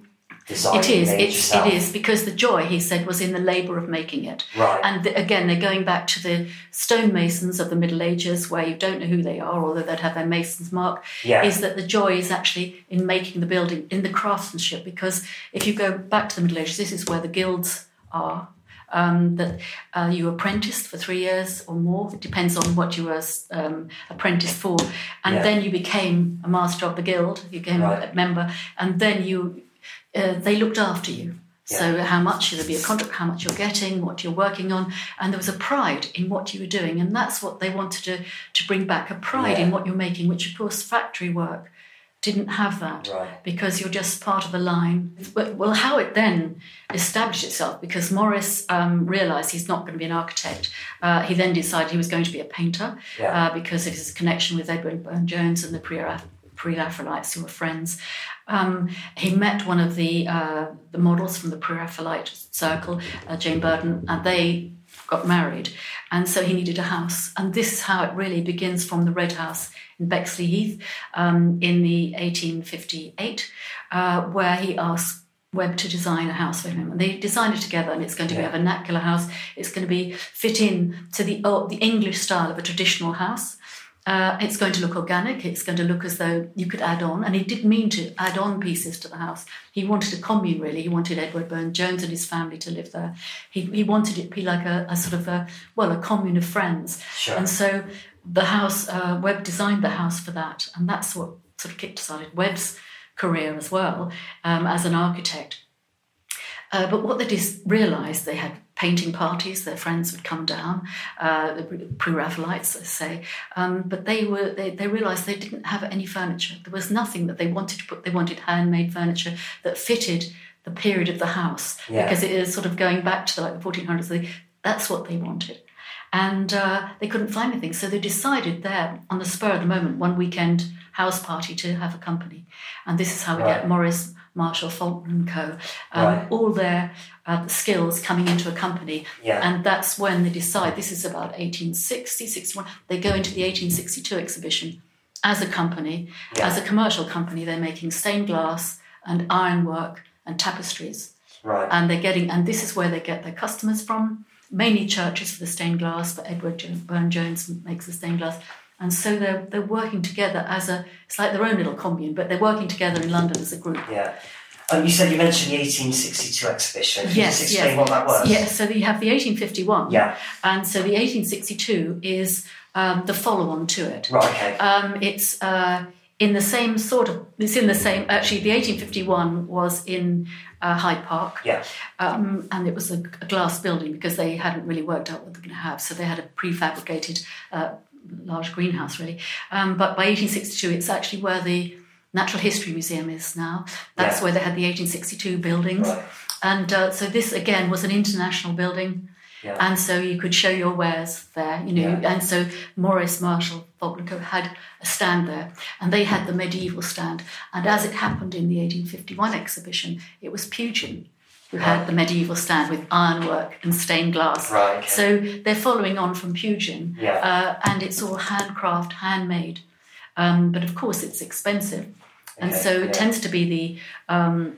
design. It is. yourself. it is because the joy, he said, was in the labour of making it. Right. And th- again, they're going back to the stonemasons of the Middle Ages, where you don't know who they are, although they'd have their mason's mark. Yeah. Is that the joy is actually in making the building, in the craftsmanship? Because if you go back to the Middle Ages, this is where the guilds are. Um, that uh, you apprenticed for three years or more. It depends on what you were um, apprenticed for, and Yeah. then you became a master of the guild. You became Right. a member, and then you uh, they looked after you. So how much should there'd be a contract, how much you're getting, what you're working on, and there was a pride in what you were doing, and that's what they wanted to to bring back a pride in what you're making, which of course factory work didn't have that Right. because you're just part of a line. But, well, how it then established itself because Morris um, realised he's not going to be an architect. Uh, he then decided he was going to be a painter Yeah. uh, because of his connection with Edward Burne Jones and the Pre-Raphaelites who were friends. Um, he met one of the uh, the models from the Pre-Raphaelite circle, uh, Jane Burden, and they got married, and so he needed a house. And this is how it really begins from the Red House in Bexley Heath um, in the 1858, uh, where he asks Webb to design a house for him, and they designed it together. And it's going to be Yeah. a vernacular house. It's going to be fit in to the the English style of a traditional house. Uh, it's going to look organic. It's going to look as though you could add on. And he did mean to add on pieces to the house. He wanted a commune, really. He wanted Edward Burne Jones and his family to live there. He, he wanted it to be like a, a sort of a, well, a commune of friends. Sure. And so the house, uh, Webb designed the house for that. And that's what sort of kicked started Webb's career as well um, as an architect. Uh, but what they just realised, they had painting parties. Their friends would come down, uh, the pre-Raphaelites, I say. Um, but they were they, they realised they didn't have any furniture. There was nothing that they wanted to put. They wanted handmade furniture that fitted the period of the house Yeah. because it is sort of going back to the, like the 1400s. They, that's what they wanted. And uh, they couldn't find anything, so they decided there on the spur of the moment, one weekend house party to have a company, and this is how we Right. get Morris, Marshall, Faulkner and Co. Um, Right. All their uh, skills coming into a company, Yeah. and that's when they decide this is about 1860, 61. They go into the 1862 exhibition as a company, Yeah. as a commercial company. They're making stained glass and ironwork and tapestries Right. and they're getting and this is where they get their customers from mainly churches for the stained glass but edward burne jones makes the stained glass and so they're they're working together as a it's like their own little commune but they're working together in london as a group yeah. Um, you said you mentioned the 1862 exhibition. Can you Yes, just explain yes. what that was? yes so you have the 1851 Yeah. and so the 1862 is um, the follow-on to it Right. Okay. Um, it's uh, in the same sort of. It's in the same. Actually, the 1851 was in uh, Hyde Park. Yeah. Um, and it was a, a glass building because they hadn't really worked out what they were going to have, so they had a prefabricated uh, large greenhouse, really. Um, but by 1862, it's actually where the Natural History Museum is now. That's Yeah. where they had the 1862 buildings. Right. And uh, so this again was an international building. Yeah. And so you could show your wares there, you know. Yeah. And so Morris Marshall Faulkner had a stand there, and they had the medieval stand. And as it happened in the 1851 exhibition, it was Pugin who had the medieval stand with ironwork and stained glass. Right, okay. So they're following on from Pugin, Yeah. uh, and it's all handcraft, handmade. Um, but of course, it's expensive, and Okay, so yeah. it tends to be the um,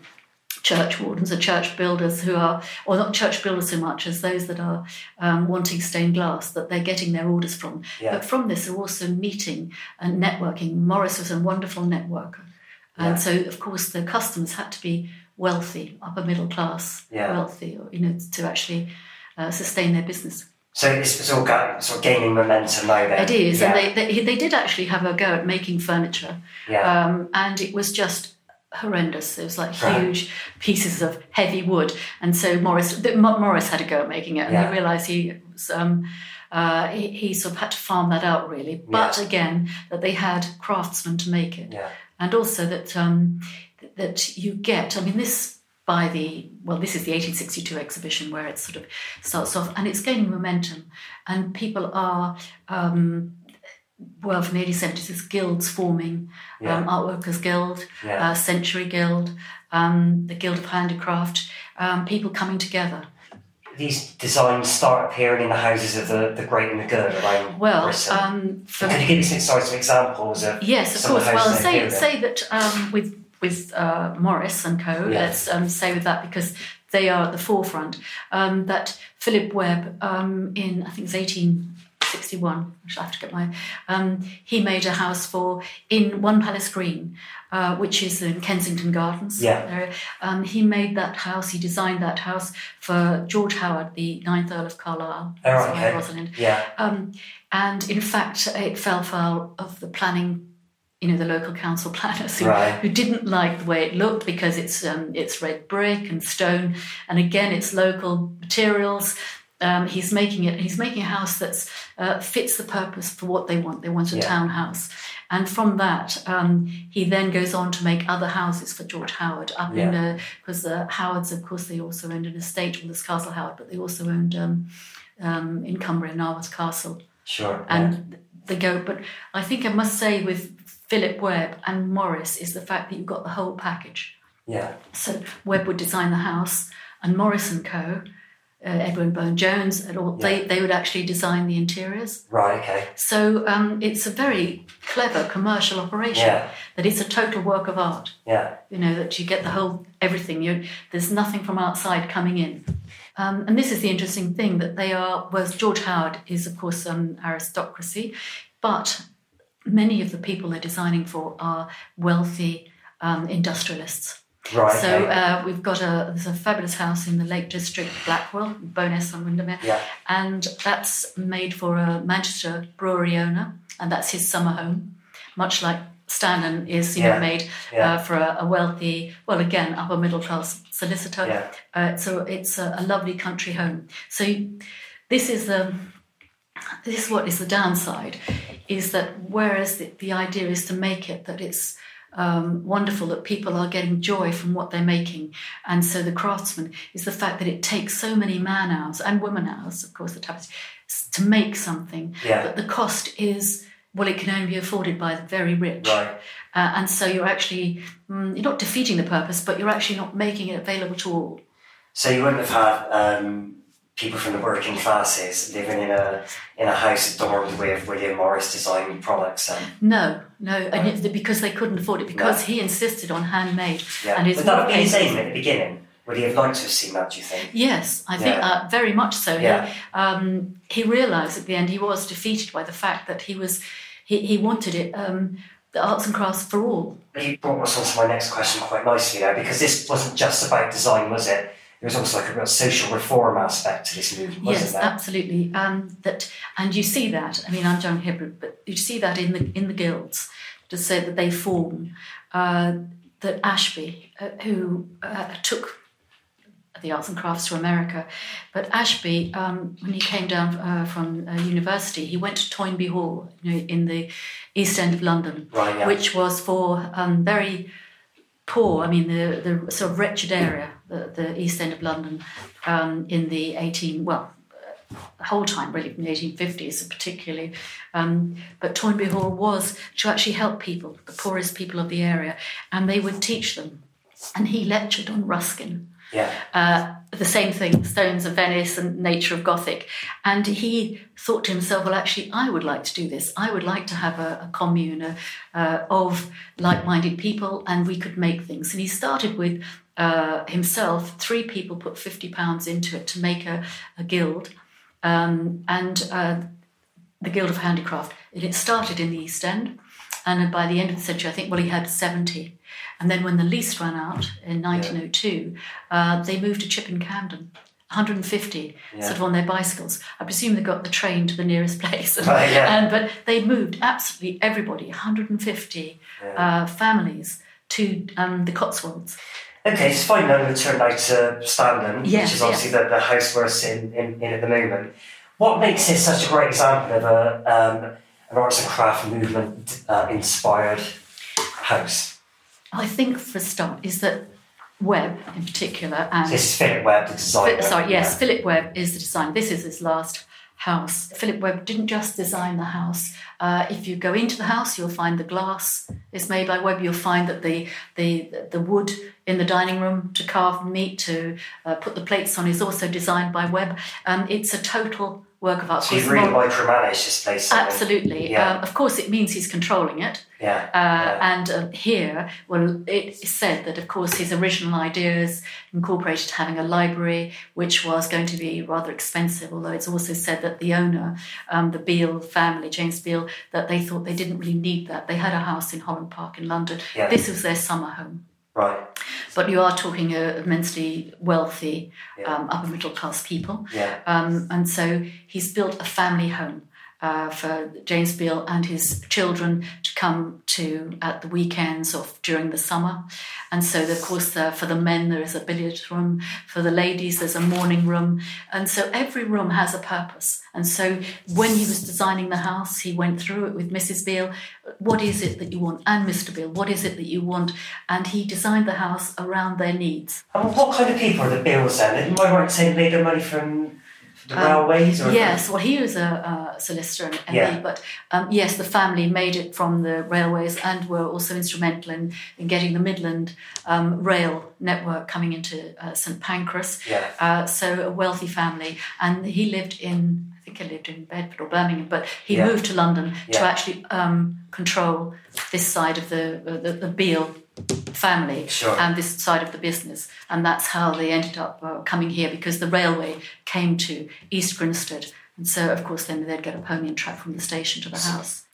church wardens or church builders who are, or not church builders so much as those that are um, wanting stained glass that they're getting their orders from. Yeah. But from this, they're also meeting and networking. Morris was a wonderful networker. And Yeah. so, of course, the customers had to be wealthy, upper middle class, Yeah. wealthy, or, you know, to actually uh, sustain their business. So it's, it's all got, sort of gaining momentum now. Then. It is, Yeah. and they, they they did actually have a go at making furniture, yeah. um, and it was just horrendous. It was like Right. huge pieces of heavy wood, and so Morris the, Morris had a go at making it, and Yeah. he realised he was. Um, uh, he, he sort of had to farm that out really, but Yeah. again, that they had craftsmen to make it, yeah. and also that um, that you get. I mean, this by the well, this is the 1862 exhibition where it sort of starts off, and it's gaining momentum, and people are. Um, well, from the 1870s, there's guilds forming, Yeah. um, Art Workers Guild, Yeah. uh, Century Guild, um, the Guild of Handicraft, um, people coming together. These designs start appearing in the houses of the, the great and the good around Well, Britain. um, Could you give us some, some examples of Yes, of course. of Well, say say that um, with with uh, Morris and Co. Yeah. Let's um, say with that because they are at the forefront. Um, that Philip Webb um, in I think it's 1861. I shall have to get my. Um, he made a house for in One Palace Green, uh, which is in Kensington Gardens. Yeah. Um, he made that house. He designed that house for George Howard, the ninth Earl of Carlisle. Oh, okay. Rosalind. Yeah. Um, and in fact, it fell foul of the planning, you know, the local council [LAUGHS] planners who, Right. who didn't like the way it looked because it's um, it's red brick and stone, and again, it's local materials. Um, he's making it. He's making a house that uh, fits the purpose for what they want. They want a Yeah. townhouse, and from that, um, he then goes on to make other houses for George Howard up in Yeah. because the Howards, of course, they also owned an estate, well, there's Castle Howard, but they also owned um, um, in Cumbria, Naworth Castle Sure. and they go. But I think I must say with Philip Webb and Morris is the fact that you've got the whole package. yeah. So Webb would design the house, and Morris and Co. Uh, Edwin Burne Jones and all they, they would actually design the interiors. Right. Okay. So um, it's a very clever commercial operation. Yeah. That it's a total work of art. Yeah. You know that you get the whole everything. You there's nothing from outside coming in. Um, and this is the interesting thing that they are. Was George Howard is of course an aristocracy, but many of the people they're designing for are wealthy um, industrialists. Right. So uh, we've got a there's a fabulous house in the Lake District, Blackwell, Bowness on Windermere, yeah. and that's made for a Manchester brewery owner, and that's his summer home, much like Standen is, you Yeah, know, made yeah. uh, for a, a wealthy, well, again, upper middle class solicitor. Yeah. Uh, so it's a, a lovely country home. So you- this is the this is what is the downside, is that whereas the, the idea is to make it that it's um, wonderful that people are getting joy from what they're making, and so the craftsman is the fact that it takes so many man hours and woman hours, of course, the tapestry, to make something Yeah. that the cost is well, it can only be afforded by the very rich. Right. Uh, and so you're actually mm, you're not defeating the purpose, but you're actually not making it available to all. So you wouldn't have had um, people from the working classes living in a in a house adorned with William Morris design products. And, No, no, and it, because they couldn't afford it, because he insisted on handmade. yeah. And Would that have been his aim at the beginning? Would he have liked to have seen that? Do you think? Yes, I think uh, very much so. Yeah. He, um, he realised at the end he was defeated by the fact that he was he, he wanted it um, the arts and crafts for all. You brought us on to my next question quite nicely now, because this wasn't just about design, was it? It was also like a real social reform aspect to this movement, wasn't yes, absolutely. Um, that and you see that. I mean, I'm John Hibbert, but you see that in the in the guilds to say that they form. Uh, that Ashbee, uh, who uh, took the arts and crafts to America, but Ashbee, um, when he came down uh, from uh, university, he went to Toynbee Hall, you know, in the East End of London, Right, yeah. which was for um, very poor. I mean, the the sort of wretched area, the, the East End of London, um, in the eighteen well, the whole time really from the eighteen fifties particularly. Um, but Toynbee Hall was to actually help people, the poorest people of the area, and they would teach them. And he lectured on Ruskin Yeah. uh, the same thing, Stones of Venice and Nature of Gothic. And he thought to himself, well, actually, I would like to do this. I would like to have a, a commune uh, uh, of like minded people and we could make things. And he started with uh, himself, three people put £50 into it to make a, a guild. Um, and uh, the Guild of Handicraft. It started in the East End, and by the end of the century, I think, well, he had 70. And then when the lease ran out in 1902, uh, they moved to Chipping Campden. 150 sort of on their bicycles. I presume they got the train to the nearest [LAUGHS] place. Right, yeah. and, but they moved absolutely everybody, 150 uh, families to um, the Cotswolds. Okay, it's fine. Now we'll turn now to Standen, Yes, which is obviously the, the house we're in, in, in at the moment. What makes this such a great example of a um, an arts and craft movement uh, inspired house? I think for a start is that Webb in particular and This is Philip Webb, the designer. Phil- sorry, yes, Yeah. Philip Webb is the designer. This is his last house. Philip Webb didn't just design the house. Uh, if you go into the house, you'll find the glass is made by Webb. You'll find that the the the wood in the dining room to carve meat to uh, put the plates on is also designed by Webb. Um, it's a total work of art. So you really micromanage this place. Absolutely. Yeah. Um, of course, it means he's controlling it. Yeah. Uh, yeah. And um, here, well, it is said that, of course, his original ideas incorporated having a library, which was going to be rather expensive. Although it's also said that the owner, um, the Beale family, James Beale, that they thought they didn't really need that. They had a house in Holland Park in London. Yeah. This was their summer home. Right. But you are talking uh, immensely wealthy, Yeah. um, upper middle class people. Yeah. Um, and so he's built a family home uh, for James Beale and his children to come to at the weekends or during the summer. And so, of course, uh, for the men, there is a billiard room. For the ladies, there's a morning room. And so every room has a purpose. And so when he was designing the house, he went through it with Mrs. Beale. What is it that you want? And Mr. Beale, what is it that you want? And he designed the house around their needs. And what kind of people are the Beales then? Am I right in saying they made their money from the railways? Or Yes, well, he was a, a solicitor and Yeah. but um, yes, the family made it from the railways and were also instrumental in, in getting the Midland um, rail network coming into uh, St Pancras. Yeah. Uh, so a wealthy family, and he lived in. I think he lived in Bedford or Birmingham, but he Yeah. moved to London to actually um, control this side of the uh, the, the Beale family Sure. and this side of the business. And that's how they ended up uh, coming here because the railway came to East Grinstead. And so, of course, then they'd get a pony and track from the station to the house.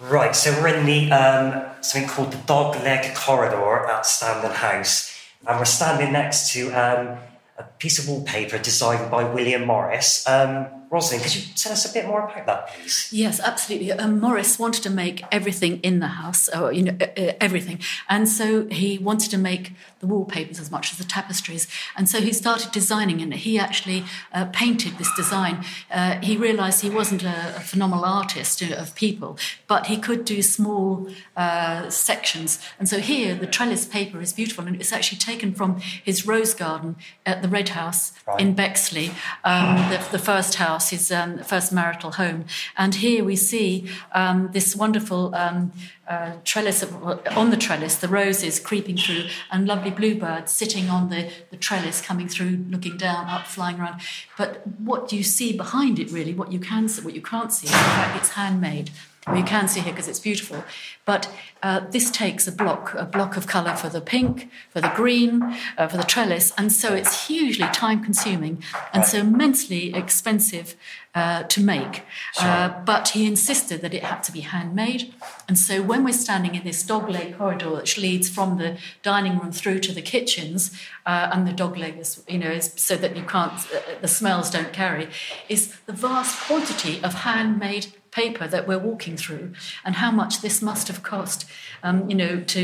Right, so we're in the um, something called the dog leg corridor at Standen House, and we're standing next to um, a piece of wallpaper designed by William Morris. Um, Rosalind, could you tell us a bit more about that, please? Yes, absolutely. Um, Morris wanted to make everything in the house, or you know, uh, uh, everything, and so he wanted to make the wallpapers as much as the tapestries. And so he started designing, and he actually uh, painted this design. Uh, he realised he wasn't a, a phenomenal artist uh, of people, but he could do small uh, sections. And so here, the trellis paper is beautiful, and it's actually taken from his rose garden at the Red House Right. in Bexley, um, the, the first house, his um, first marital home. And here we see um, this wonderful um, uh, trellis of, on the trellis, the roses creeping through, and lovely bluebirds sitting on the, the trellis, coming through, looking down, up, flying around. But what you see behind it, really, what you can see, what you can't see, is it's handmade. Well, you can see here because it's beautiful. But uh, this takes a block, a block of colour for the pink, for the green, uh, for the trellis, and so it's hugely time consuming and so immensely expensive uh, to make. Uh, but he insisted that it had to be handmade. And so when we're standing in this dogleg corridor which leads from the dining room through to the kitchens, uh, and the dogleg is, you know, is so that you can't, uh, the smells don't carry, is the vast quantity of handmade paper that we're walking through and how much this must have cost um, you know to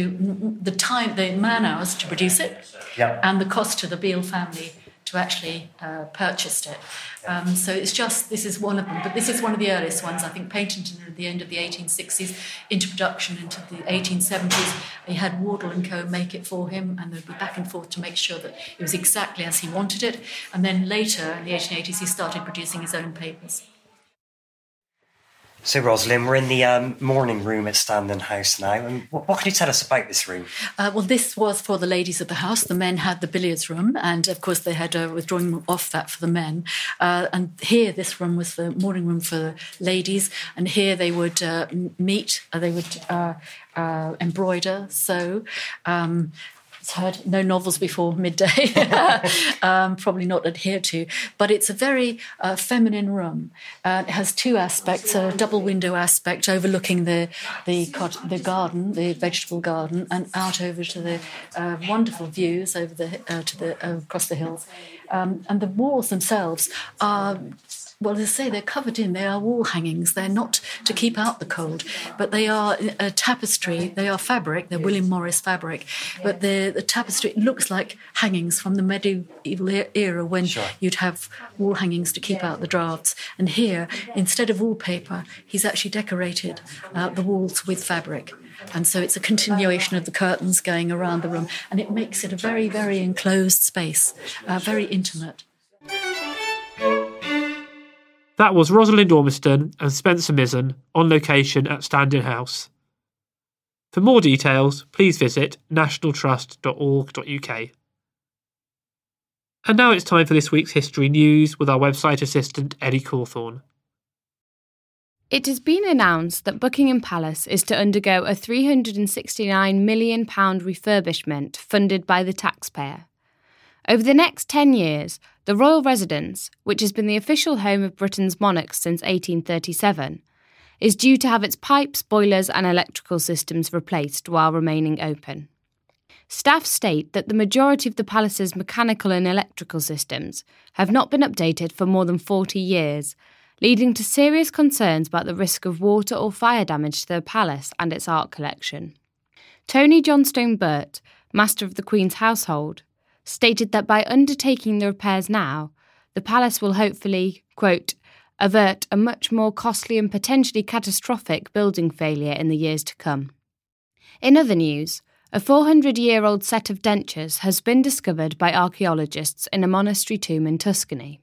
the time the man hours to produce it Yeah. and the cost to the Beale family to actually uh, purchase it. Um, so it's just this is one of them but this is one of the earliest ones. I think painted at the end of the 1860s into production into the 1870s he had Wardle and Co. make it for him and they'd be back and forth to make sure that it was exactly as he wanted it. And then later in the 1880s he started producing his own papers So, Rosalind, we're in the um, morning room at Standen House now, and what, what can you tell us about this room? Uh, well, this was for the ladies of the house. The men had the billiards room, and of course, they had a withdrawing room off that for the men. Uh, and here, this room was the morning room for the ladies, and here they would uh, meet, uh, they would uh, uh, embroider, sew. Um, heard no novels before midday, [LAUGHS] um, probably not adhered to, but it's a very uh, feminine room. Uh, it has two aspects: a double window aspect overlooking the the cot- the garden, the vegetable garden, and out over to the uh, wonderful views over the uh, to the uh, across the hills. Um, and the walls themselves are well, as I say, they're covered in. They are wall hangings. They're not to keep out the cold, but they are a tapestry. They are fabric. They're William Morris fabric, but the the tapestry looks like hangings from the medieval era when Sure. you'd have wall hangings to keep out the drafts. And here, instead of wallpaper, he's actually decorated uh, the walls with fabric. And so it's a continuation of the curtains going around the room, and it makes it a very, very enclosed space, uh, very intimate. That was Rosalind Ormiston and Spencer Mizen on location at Standen House. For more details, please visit nationaltrust.org.uk. And now it's time for this week's history news with our website assistant, Eddie Cawthorne. It has been announced that Buckingham Palace is to undergo a £369 million refurbishment funded by the taxpayer. Over the next 10 years, the royal residence, which has been the official home of Britain's monarchs since 1837, is due to have its pipes, boilers, and electrical systems replaced while remaining open. Staff state that the majority of the palace's mechanical and electrical systems have not been updated for more than 40 years, leading to serious concerns about the risk of water or fire damage to the palace and its art collection. Tony Johnstone Burt, Master of the Queen's household, stated that by undertaking the repairs now, the palace will hopefully, quote, avert a much more costly and potentially catastrophic building failure in the years to come. In other news, a 400 year old set of dentures has been discovered by archaeologists in a monastery tomb in Tuscany.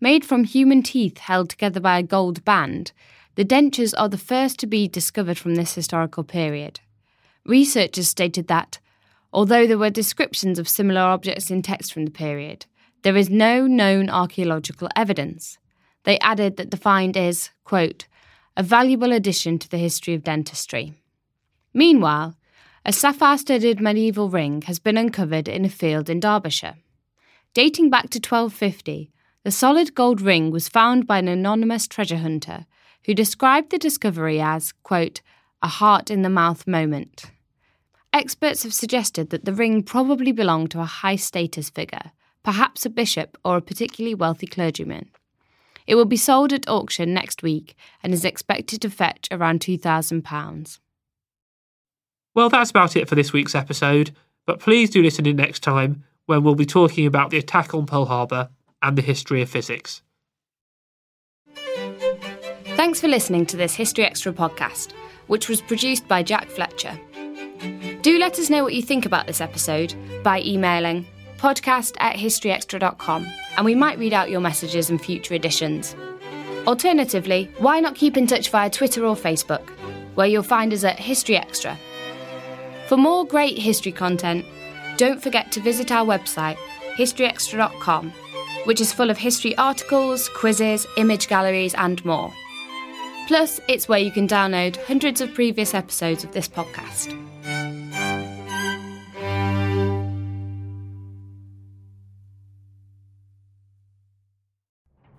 Made from human teeth held together by a gold band, the dentures are the first to be discovered from this historical period. Researchers stated that, although there were descriptions of similar objects in text from the period, there is no known archaeological evidence. They added that the find is, quote, a valuable addition to the history of dentistry. Meanwhile, a sapphire studded medieval ring has been uncovered in a field in Derbyshire. Dating back to 1250, the solid gold ring was found by an anonymous treasure hunter who described the discovery as, quote, a heart in the mouth moment. Experts have suggested that the ring probably belonged to a high status figure, perhaps a bishop or a particularly wealthy clergyman. It will be sold at auction next week and is expected to fetch around £2,000. Well, that's about it for this week's episode, but please do listen in next time when we'll be talking about the attack on Pearl Harbor and the history of physics. Thanks for listening to this History Extra podcast, which was produced by Jack Fletcher. Do let us know what you think about this episode by emailing podcast at historyextra.com and we might read out your messages in future editions. Alternatively, why not keep in touch via Twitter or Facebook, where you'll find us at History Extra for more great history content, don't forget to visit our website, historyextra.com, which is full of history articles, quizzes, image galleries, and more. Plus, it's where you can download hundreds of previous episodes of this podcast.